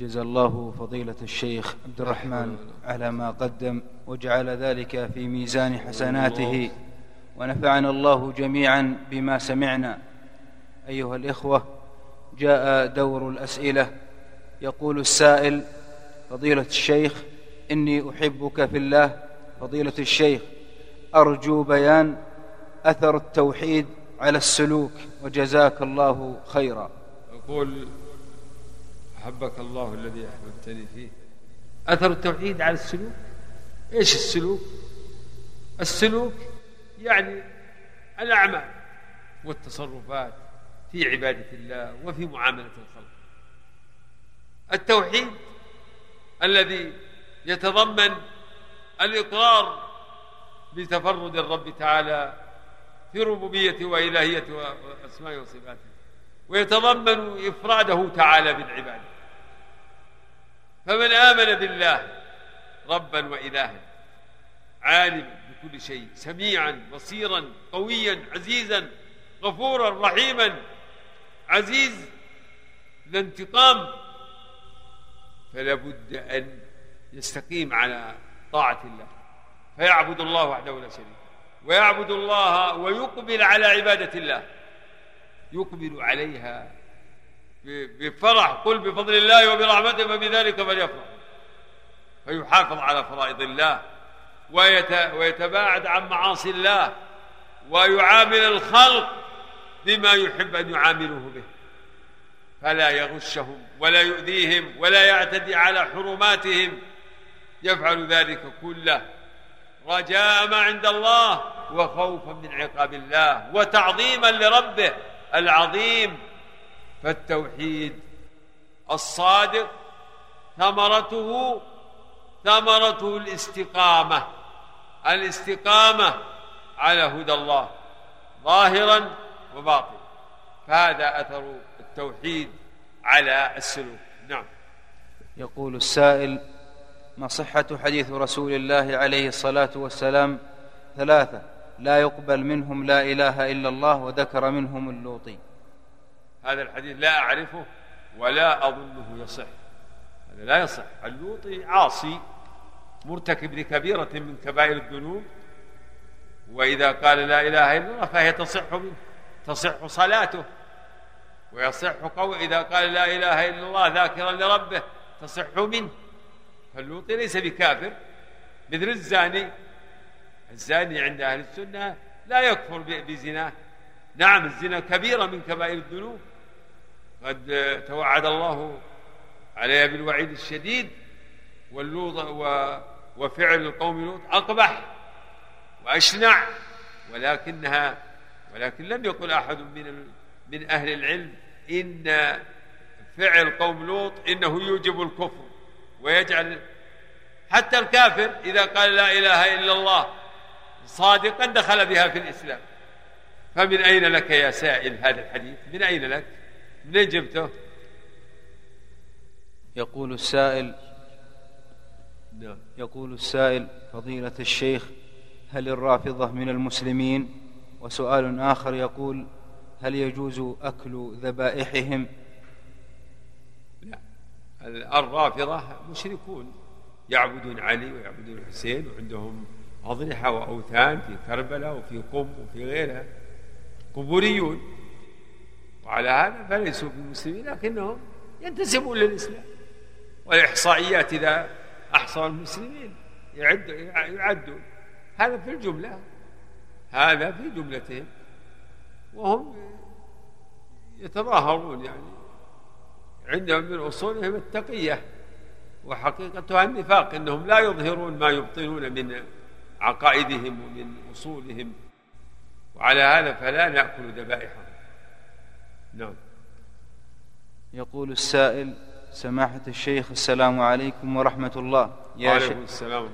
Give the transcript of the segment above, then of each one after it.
جزا الله فضيلة الشيخ عبد الرحمن على ما قدم وجعل ذلك في ميزان حسناته ونفعنا الله جميعا بما سمعنا. أيها الإخوة جاء دور الأسئلة. يقول السائل فضيلة الشيخ إني أحبك في الله. فضيلة الشيخ أرجو بيان أثر التوحيد على السلوك وجزاك الله خيرا. أقول أحبك الله الذي أحببتني فيه. أثر التوحيد على السلوك؟ إيش السلوك؟ السلوك يعني الأعمال والتصرفات في عبادة الله وفي معاملة الخلق. التوحيد الذي يتضمن الإقرار بتفرد الرب تعالى في ربوبيته وإلهيته وأسمائه وصفاته ويتضمن إفراده تعالى بالعبادة. فمن آمن بالله ربا وإلها عالما بكل شيء سميعا بصيرا قويا عزيزا غفورا رحيما عزيز ذا انتقام فلا بد أن يستقيم على طاعة الله. فيعبد الله وحده لا شريك ويعبد الله ويقبل على عبادة الله. يقبل عليها بفرح قل بفضل الله وبرحمته فبذلك فليفرح. فيحافظ على فرائض الله ويتباعد عن معاصي الله ويعامل الخلق بما يحب أن يعاملوه به. فلا يغشهم ولا يؤذيهم ولا يعتدي على حرماتهم. يفعل ذلك كله رجاء ما عند الله وخوفا من عقاب الله وتعظيما لربه العظيم. فالتوحيد الصادق ثمرته ثمرته الاستقامة. الاستقامة على هدى الله ظاهرا وباطنا. فهذا أثر التوحيد على السلوك. نعم. يقول السائل ما صحة حديث رسول الله عليه الصلاة والسلام؟ ثلاثة لا يقبل منهم لا إله إلا الله وذكر منهم اللوطي. هذا الحديث لا أعرفه ولا أظنه يصح. هذا لا يصح. اللوطي عاصي مرتكب لكبيرة من كبائر الذنوب وإذا قال لا إله إلا الله فهي تصح منه تصح صلاته ويصح قول إذا قال لا إله إلا الله ذاكرا لربه تصح منه. فاللوطي ليس بكافر مثل الزاني. الزاني عند أهل السنة لا يكفر بزناه. نعم الزنا كبيرة من كبائر الذنوب. قد توعد الله عليها بالوعيد الشديد واللوط وفعل القوم لوط أقبح وأشنع ولكنها ولكن لم يقل أحد من من أهل العلم إن فعل قوم لوط إنه يوجب الكفر ويجعل حتى الكافر إذا قال لا إله إلا الله صادقا دخل بها في الإسلام. فمن أين لك يا سائل هذا الحديث؟ من أين لك؟ منين جبته؟ يقول السائل نعم. يقول السائل فضيلة الشيخ هل الرافضة من المسلمين؟ وسؤال آخر يقول هل يجوز أكل ذبائحهم؟ لا الرافضة مشركون يعبدون علي ويعبدون الحسين وعندهم أضرحة وأوثان في كربلاء وفي قم وفي غيرها. قبوريون وعلى هذا فليسوا بمسلمين لكنهم ينتسبون للإسلام والإحصائيات إذا أحصى المسلمين يعد يعدون. هذا في الجملة. هذا في جملتهم. وهم يتظاهرون يعني. عندهم من أصولهم التقية. وحقيقتها النفاق إنهم لا يظهرون ما يبطنون من عقائدهم ومن أصولهم. وعلى هذا فلا نأكل ذبائحهم. نعم. يقول السائل سماحة الشيخ السلام عليكم ورحمة الله. يا وعليكم السلام.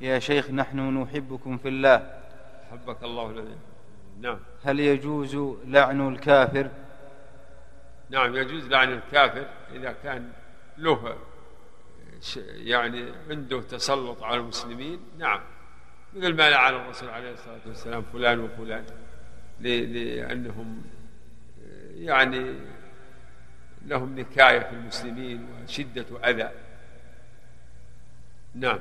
يا شيخ نحن نحبكم في الله. حبك الله الذي نعم. هل يجوز لعن الكافر؟ نعم يجوز لعن الكافر إذا كان له يعني عنده تسلط على المسلمين. نعم. مثل ما لعن الرسول عليه الصلاة والسلام فلان وفلان لأنهم يعني لهم نكاية في المسلمين وشدة أذى نعم.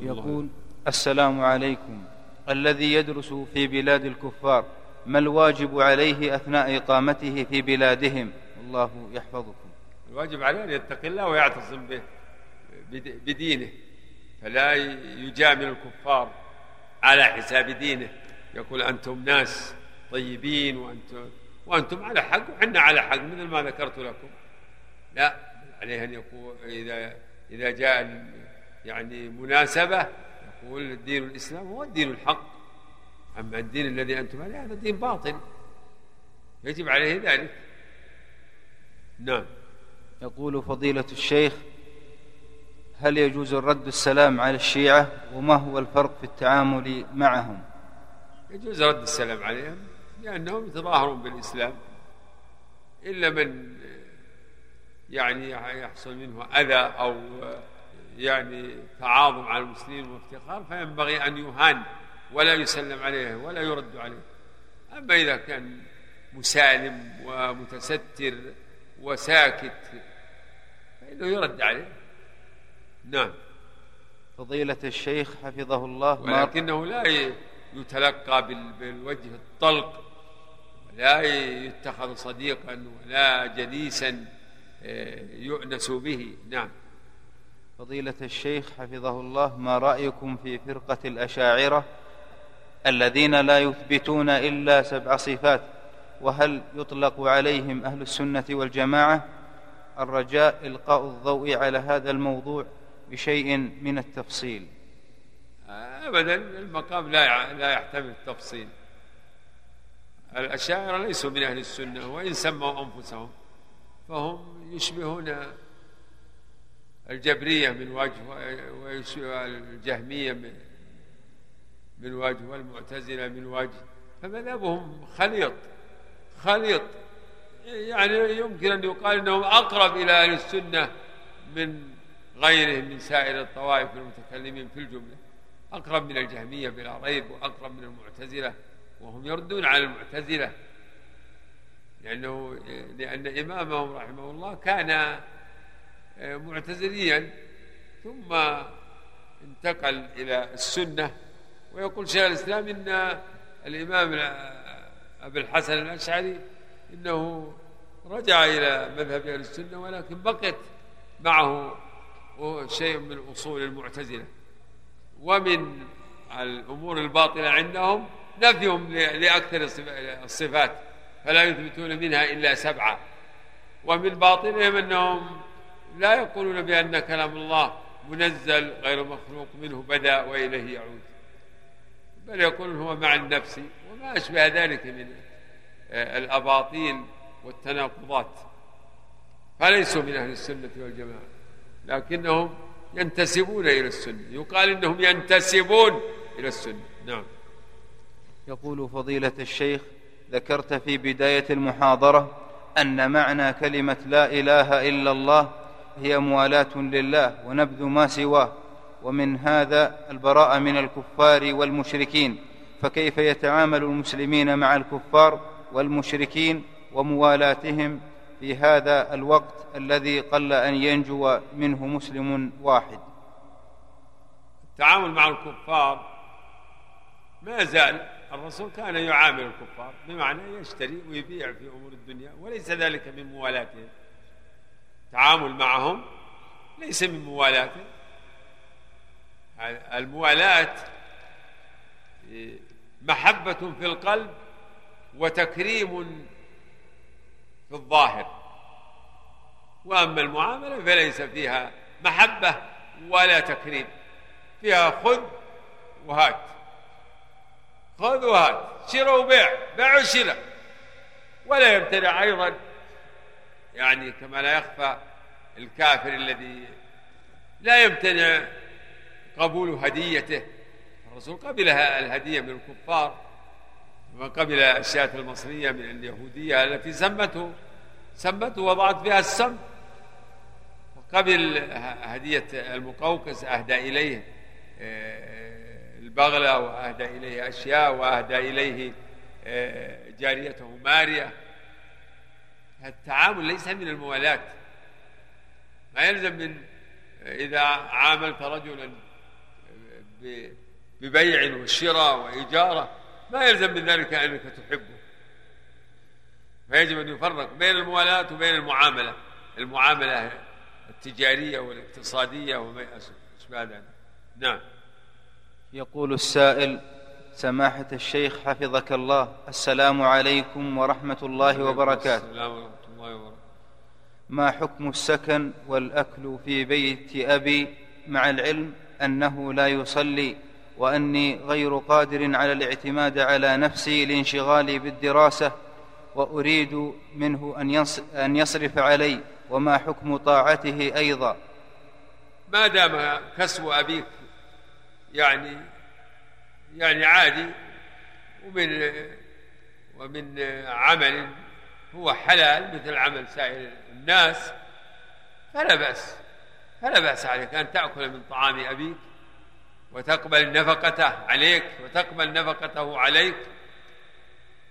يقول السلام عليكم. الذي يدرس في بلاد الكفار ما الواجب عليه أثناء إقامته في بلادهم؟ الله يحفظكم. الواجب عليه أن يتقي الله ويعتصم به بدينه فلا يجامل الكفار. على حساب دينه. يقول أنتم ناس طيبين وأنتم وأنتم على حق وحنا على حق مثل ما ذكرت لكم. لا عليه أن يقول إذا إذا جاء يعني مناسبة يقول الدين الإسلام هو الدين الحق. أما الدين الذي أنتم عليه هذا دين باطل. يجب عليه ذلك. نعم. يقول فضيلة الشيخ هل يجوز الرد السلام على الشيعة وما هو الفرق في التعامل معهم؟ يجوز رد السلام عليهم لأنهم يتظاهرون بالإسلام. إلا من يعني يحصل منه أذى أو يعني تعاظم على المسلمين وافتخار فينبغي أن يهان ولا يسلم عليه ولا يرد عليه. أما إذا كان مسالم ومتستر وساكت فإنه يرد عليه. نعم. فضيلة الشيخ حفظه الله. ولكنه لا يتلقى بالوجه الطلق ولا يتخذ صديقا ولا جليسا آه، يؤنس به. نعم. فضيلة الشيخ حفظه الله ما رأيكم في فرقة الأشاعرة الذين لا يثبتون إلا سبع صفات؟ وهل يطلق عليهم أهل السنة والجماعة؟ الرجاء إلقاء الضوء على هذا الموضوع. بشيء من التفصيل. أبدا المقام لا لا يحتمل التفصيل. الأشاعرة ليسوا من أهل السنة وإن سموا أنفسهم فهم يشبهون الجبرية من وجه ويشبه الجهمية من وجه والمعتزلة من وجه. فمذهبهم خليط خليط. يعني يمكن أن يقال أنهم أقرب إلى أهل السنة من غيرهم من سائر الطوائف المتكلمين في الجملة. أقرب من الجهمية بلا ريب وأقرب من المعتزلة وهم يردون على المعتزلة. لأنه لأن إمامهم رحمه الله كان معتزليا ثم انتقل إلى السنة. ويقول شيخ الإسلام إن الإمام أبي الحسن الأشعري إنه رجع إلى مذهب أهل السنة ولكن بقيت معه شيء من أصول المعتزلة. ومن الأمور الباطلة عندهم نفيهم لأكثر الصفات فلا يثبتون منها إلا سبعة. ومن باطلهم أنهم لا يقولون بأن كلام الله منزل غير مخلوق منه بدأ وإليه يعود. بل يقولون هو مع النفس وما أشبه ذلك من الأباطيل والتناقضات. فليسوا من أهل السنة والجماعة. لكنهم ينتسبون إلى السنة. يقال إنهم ينتسبون إلى السنة. نعم. يقول فضيلة الشيخ ذكرت في بداية المحاضرة أن معنى كلمة لا إله إلا الله هي موالاة لله ونبذ ما سواه ومن هذا البراءة من الكفار والمشركين. فكيف يتعامل المسلمين مع الكفار والمشركين وموالاتهم في هذا الوقت الذي قل أن ينجو منه مسلم واحد. التعامل مع الكفار ما زال الرسول كان يعامل الكفار بمعنى يشتري ويبيع في أمور الدنيا وليس ذلك من موالاتهم التعامل معهم ليس من موالاتهم الموالاة محبة في القلب وتكريم في الظاهر. وأما المعاملة فليس فيها محبة ولا تكريم. فيها خذ وهات. خذ وهات. شراء وبيع. بيع وشراء. ولا يمتنع أيضا يعني كما لا يخفى الكافر الذي لا يمتنع قبول هديته. الرسول قبل الهدية من الكفار. وقبل الشاة المصرية من اليهودية التي سمته سمته وضعت فيها السم. وقبل هدية المقوقس أهدى إليه آه، البغلة وأهدى إليه أشياء وأهدى إليه آه، جاريته ماريا. التعامل ليس من الموالاة ما يلزم من إذا عاملت رجلا ببيع وشراء وإجارة ما يلزم من ذلك أنك تحبه. فيجب أن يفرق بين الموالاة وبين المعاملة. المعاملة التجارية والاقتصادية وما أشبه ذلك. نعم. يقول السائل سماحة الشيخ حفظك الله السلام عليكم ورحمة الله وبركاته. السلام ورحمة الله وبركاته. ما حكم السكن والأكل في بيت أبي مع العلم أنه لا يصلي وأني غير قادر على الاعتماد على نفسي لانشغالي بالدراسة وأريد منه أن يصرف علي وما حكم طاعته أيضا. ما دام كسب أبيك يعني يعني عادي ومن ومن عمل هو حلال مثل عمل سائر الناس فلا بأس فلا بأس عليك أن تأكل من طعام أبيك. وتقبل نفقته عليك وتقبل نفقته عليك.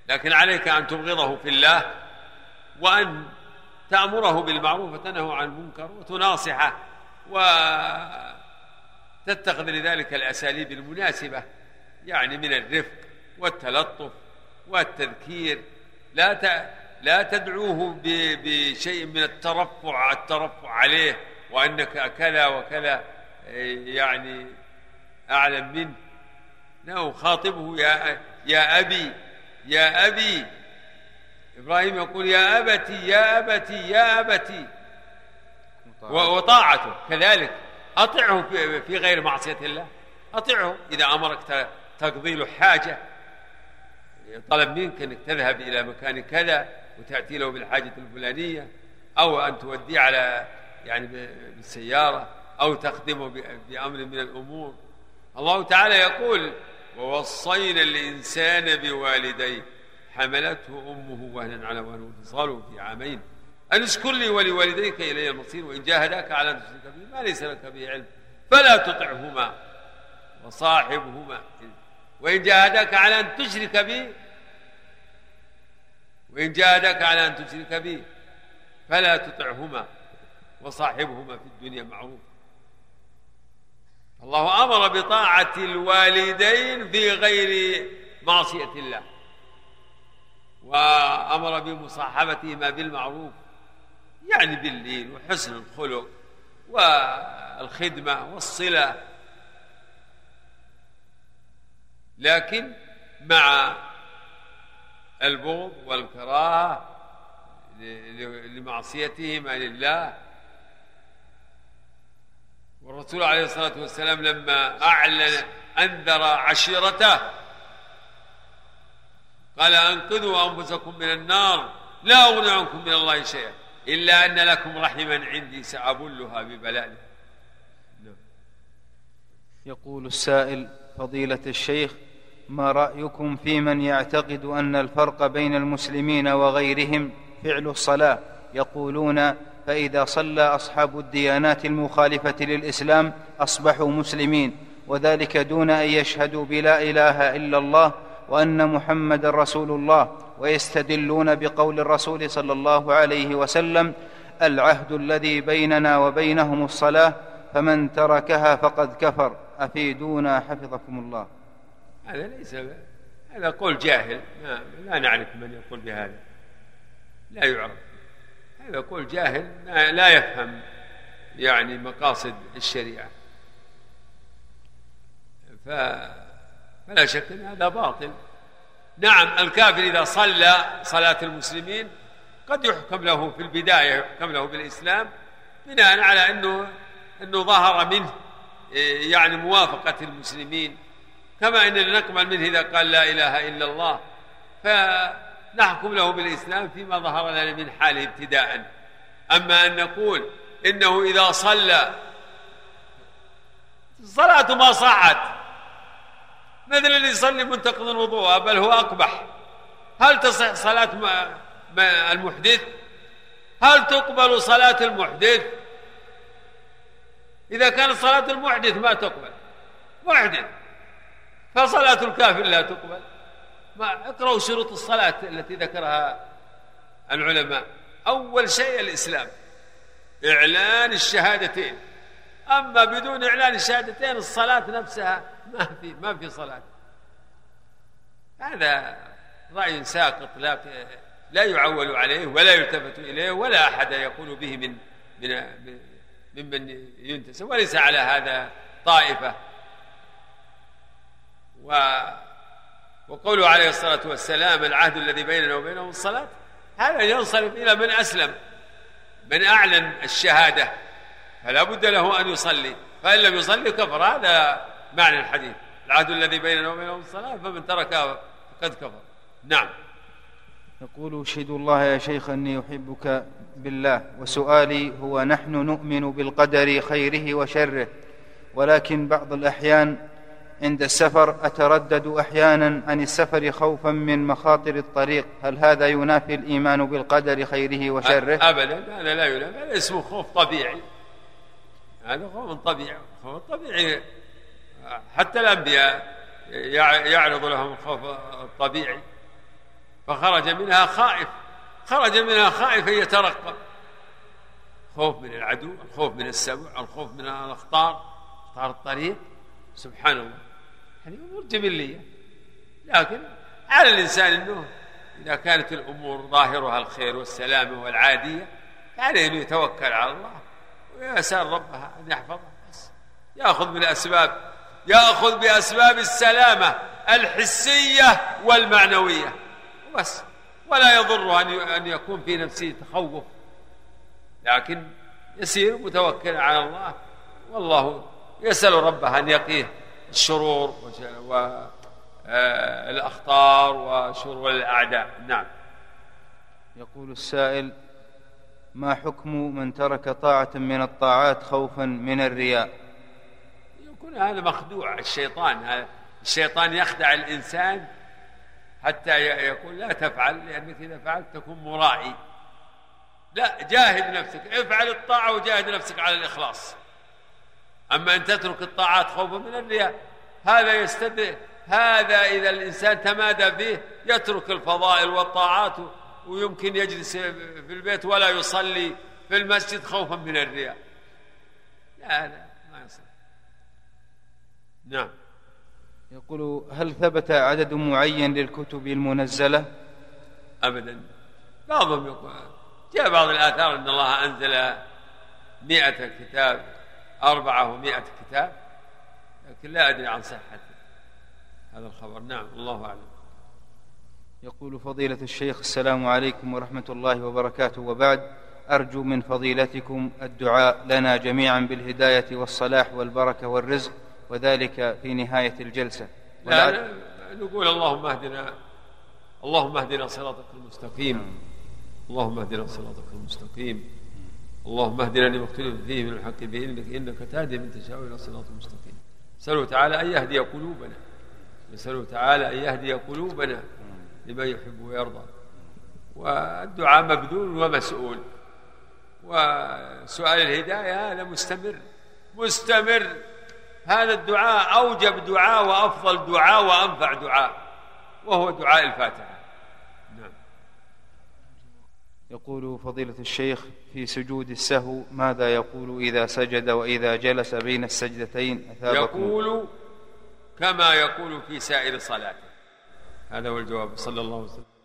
لكن عليك أن تبغضه في الله وأن تأمره بالمعروف وتنهه عن المنكر وتناصحه وتتخذ لذلك الأساليب المناسبة يعني من الرفق والتلطف والتذكير. لا ت... لا تدعوه ب... بشيء من الترفع الترفع عليه وأنك كذا وكذا يعني أعلم منه. لا خاطبه يا يا أبي يا أبي. إبراهيم يقول يا أبتي يا أبتي يا أبتي. وطاعته كذلك. أطعه في غير معصية الله. أطعه إذا أمرك تقضي له حاجة. طلب منك أنك تذهب إلى مكان كذا وتأتي له بالحاجة الفلانية أو أن توديه على يعني بالسيارة أو تخدمه بأمر من الأمور. الله تعالى يقول ووصينا الإنسان بوالديه. حملته أمه وهنا على وهن وفصاله في عامين. أن اشكر لي ولوالديك إلي المصير وإن جاهداك على أن تشرك بي ما ليس لك به علم فلا تطعهما وصاحبهما. وإن جاهداك على أن تشرك بي وإن جاهداك على أن تشرك بي فلا تطعهما وصاحبهما في الدنيا معروف. الله أمر بطاعة الوالدين في غير معصية الله وأمر بمصاحبتهما بالمعروف يعني باللين وحسن الخلق والخدمة والصلة. لكن مع البغض والكراهة لمعصيتهما لله والرسول عليه الصلاة والسلام لما أعلن أنذر عشيرته قال أنقذوا أنفسكم من النار لا أغني عنكم من الله شيئا إلا أن لكم رحما عندي سأبلها ببلال يقول السائل فضيلة الشيخ ما رأيكم في من يعتقد أن الفرق بين المسلمين وغيرهم فعل الصلاة؟ يقولون فإذا صلى أصحاب الديانات المخالفة للإسلام أصبحوا مسلمين وذلك دون أن يشهدوا بلا إله إلا الله وأن محمدا رسول الله ويستدلون بقول الرسول صلى الله عليه وسلم العهد الذي بيننا وبينهم الصلاة فمن تركها فقد كفر. أفيدونا حفظكم الله. هذا ليس هذا قول جاهل. لا نعرف من يقول بهذا. لا يعرف. يقول جاهل لا يفهم يعني مقاصد الشريعة. فلا شك أن هذا باطل. نعم الكافر إذا صلى صلاة المسلمين قد يحكم له في البداية يحكم له بالإسلام بناء على أنه أنه ظهر منه يعني موافقة المسلمين. كما أننا نقبل منه إذا قال لا إله إلا الله. ف نحكم له بالإسلام فيما ظهر لنا من حاله ابتداء. أما أن نقول إنه إذا صلى الصلاة ما صعت. مثل اللي يصلي منتقض الوضوء بل هو أقبح. هل تصح صلاة المحدث؟ هل تقبل صلاة المحدث؟ إذا كانت صلاة المحدث ما تقبل. محدث. فصلاة الكافر لا تقبل. ما اقرأوا شروط الصلاة التي ذكرها العلماء. أول شيء الإسلام إعلان الشهادتين. أما بدون إعلان الشهادتين الصلاة نفسها ما في ما في صلاة. هذا رأي ساقط لا لا يعول عليه ولا يلتفت إليه ولا أحد يقول به من من ممن ينتسب وليس على هذا طائفة. و وقوله عليه الصلاة والسلام العهد الذي بيننا وبينهم الصلاة هذا ينصرف إلى من أسلم من أعلن الشهادة. فلا بد له أن يصلي. فإن لم يصلي كفر. هذا معنى الحديث. العهد الذي بيننا وبينهم الصلاة فمن تركها فقد كفر. نعم. يقول أشهد الله يا شيخ أني أحبك بالله وسؤالي هو نحن نؤمن بالقدر خيره وشره ولكن بعض الأحيان عند السفر أتردد أحيانا عن السفر خوفا من مخاطر الطريق. هل هذا ينافي الإيمان بالقدر خيره وشره؟ أبدا. هذا لا ينافي. هذا اسمه خوف طبيعي. هذا خوف طبيعي. خوف طبيعي. حتى الأنبياء يعرض لهم الخوف الطبيعي فخرج منها خائف. خرج منها خائفا يترقب. خوف من العدو الخوف من السبع الخوف من الأخطار أخطار الطريق. سبحان الله. هذه امور جبليه لكن على الإنسان إنه إذا كانت الأمور ظاهرها الخير والسلامة والعادية فعليه انه يتوكل على الله ويسأل ربها أن يحفظه. بس يأخذ بالأسباب يأخذ بأسباب السلامة الحسية والمعنوية. بس ولا يضر أن أن يكون في نفسه تخوف. لكن يسير متوكل على الله. والله يسأل ربه أن يقيه. الشرور والأخطار وشرور الأعداء. نعم. يقول السائل ما حكم من ترك طاعة من الطاعات خوفا من الرياء؟ يكون هذا مخدوع الشيطان الشيطان يخدع الإنسان حتى يقول لا تفعل لأنك إذا فعلت تكون مرائي. لا جاهد نفسك افعل الطاعة وجاهد نفسك على الإخلاص. أما أن تترك الطاعات خوفا من الرياء هذا يستد هذا إذا الإنسان تمادى فيه يترك الفضائل والطاعات ويمكن يجلس في البيت ولا يصلي في المسجد خوفا من الرياء. لا لا ما يصلي نعم. يقول هل ثبت عدد معين للكتب المنزلة؟ أبدا. بعضهم يقول جاء بعض الآثار أن الله أنزل مئة كتاب. أربعة ومئة كتاب لكن لا أدري عن صحة هذا الخبر. نعم الله أعلم. يقول فضيلة الشيخ السلام عليكم ورحمة الله وبركاته. وبعد أرجو من فضيلتكم الدعاء لنا جميعا بالهداية والصلاح والبركة والرزق وذلك في نهاية الجلسة. لا نقول اللهم اهدنا اللهم اهدنا صراطك المستقيم. اللهم اهدنا صراطك المستقيم. اللهم اهدنا لما اختلف فيه من الحق بإذنك إنك تهدي من تشاء إلى صراط مستقيم. نسأله تعالى أن يهدي قلوبنا. نسأله تعالى أن يهدي قلوبنا لما يحب ويرضى. والدعاء مبذول ومسؤول. وسؤال الهداية هذا مستمر. مستمر. هذا الدعاء أوجب دعاء وأفضل دعاء وأنفع دعاء. وهو دعاء الفاتحة. يقول فضيلة الشيخ في سجود السهو ماذا يقول إذا سجد وإذا جلس بين السجدتين؟ يقول كما يقول في سائر صلاته. هذا هو الجواب. صلى الله عليه وسلم.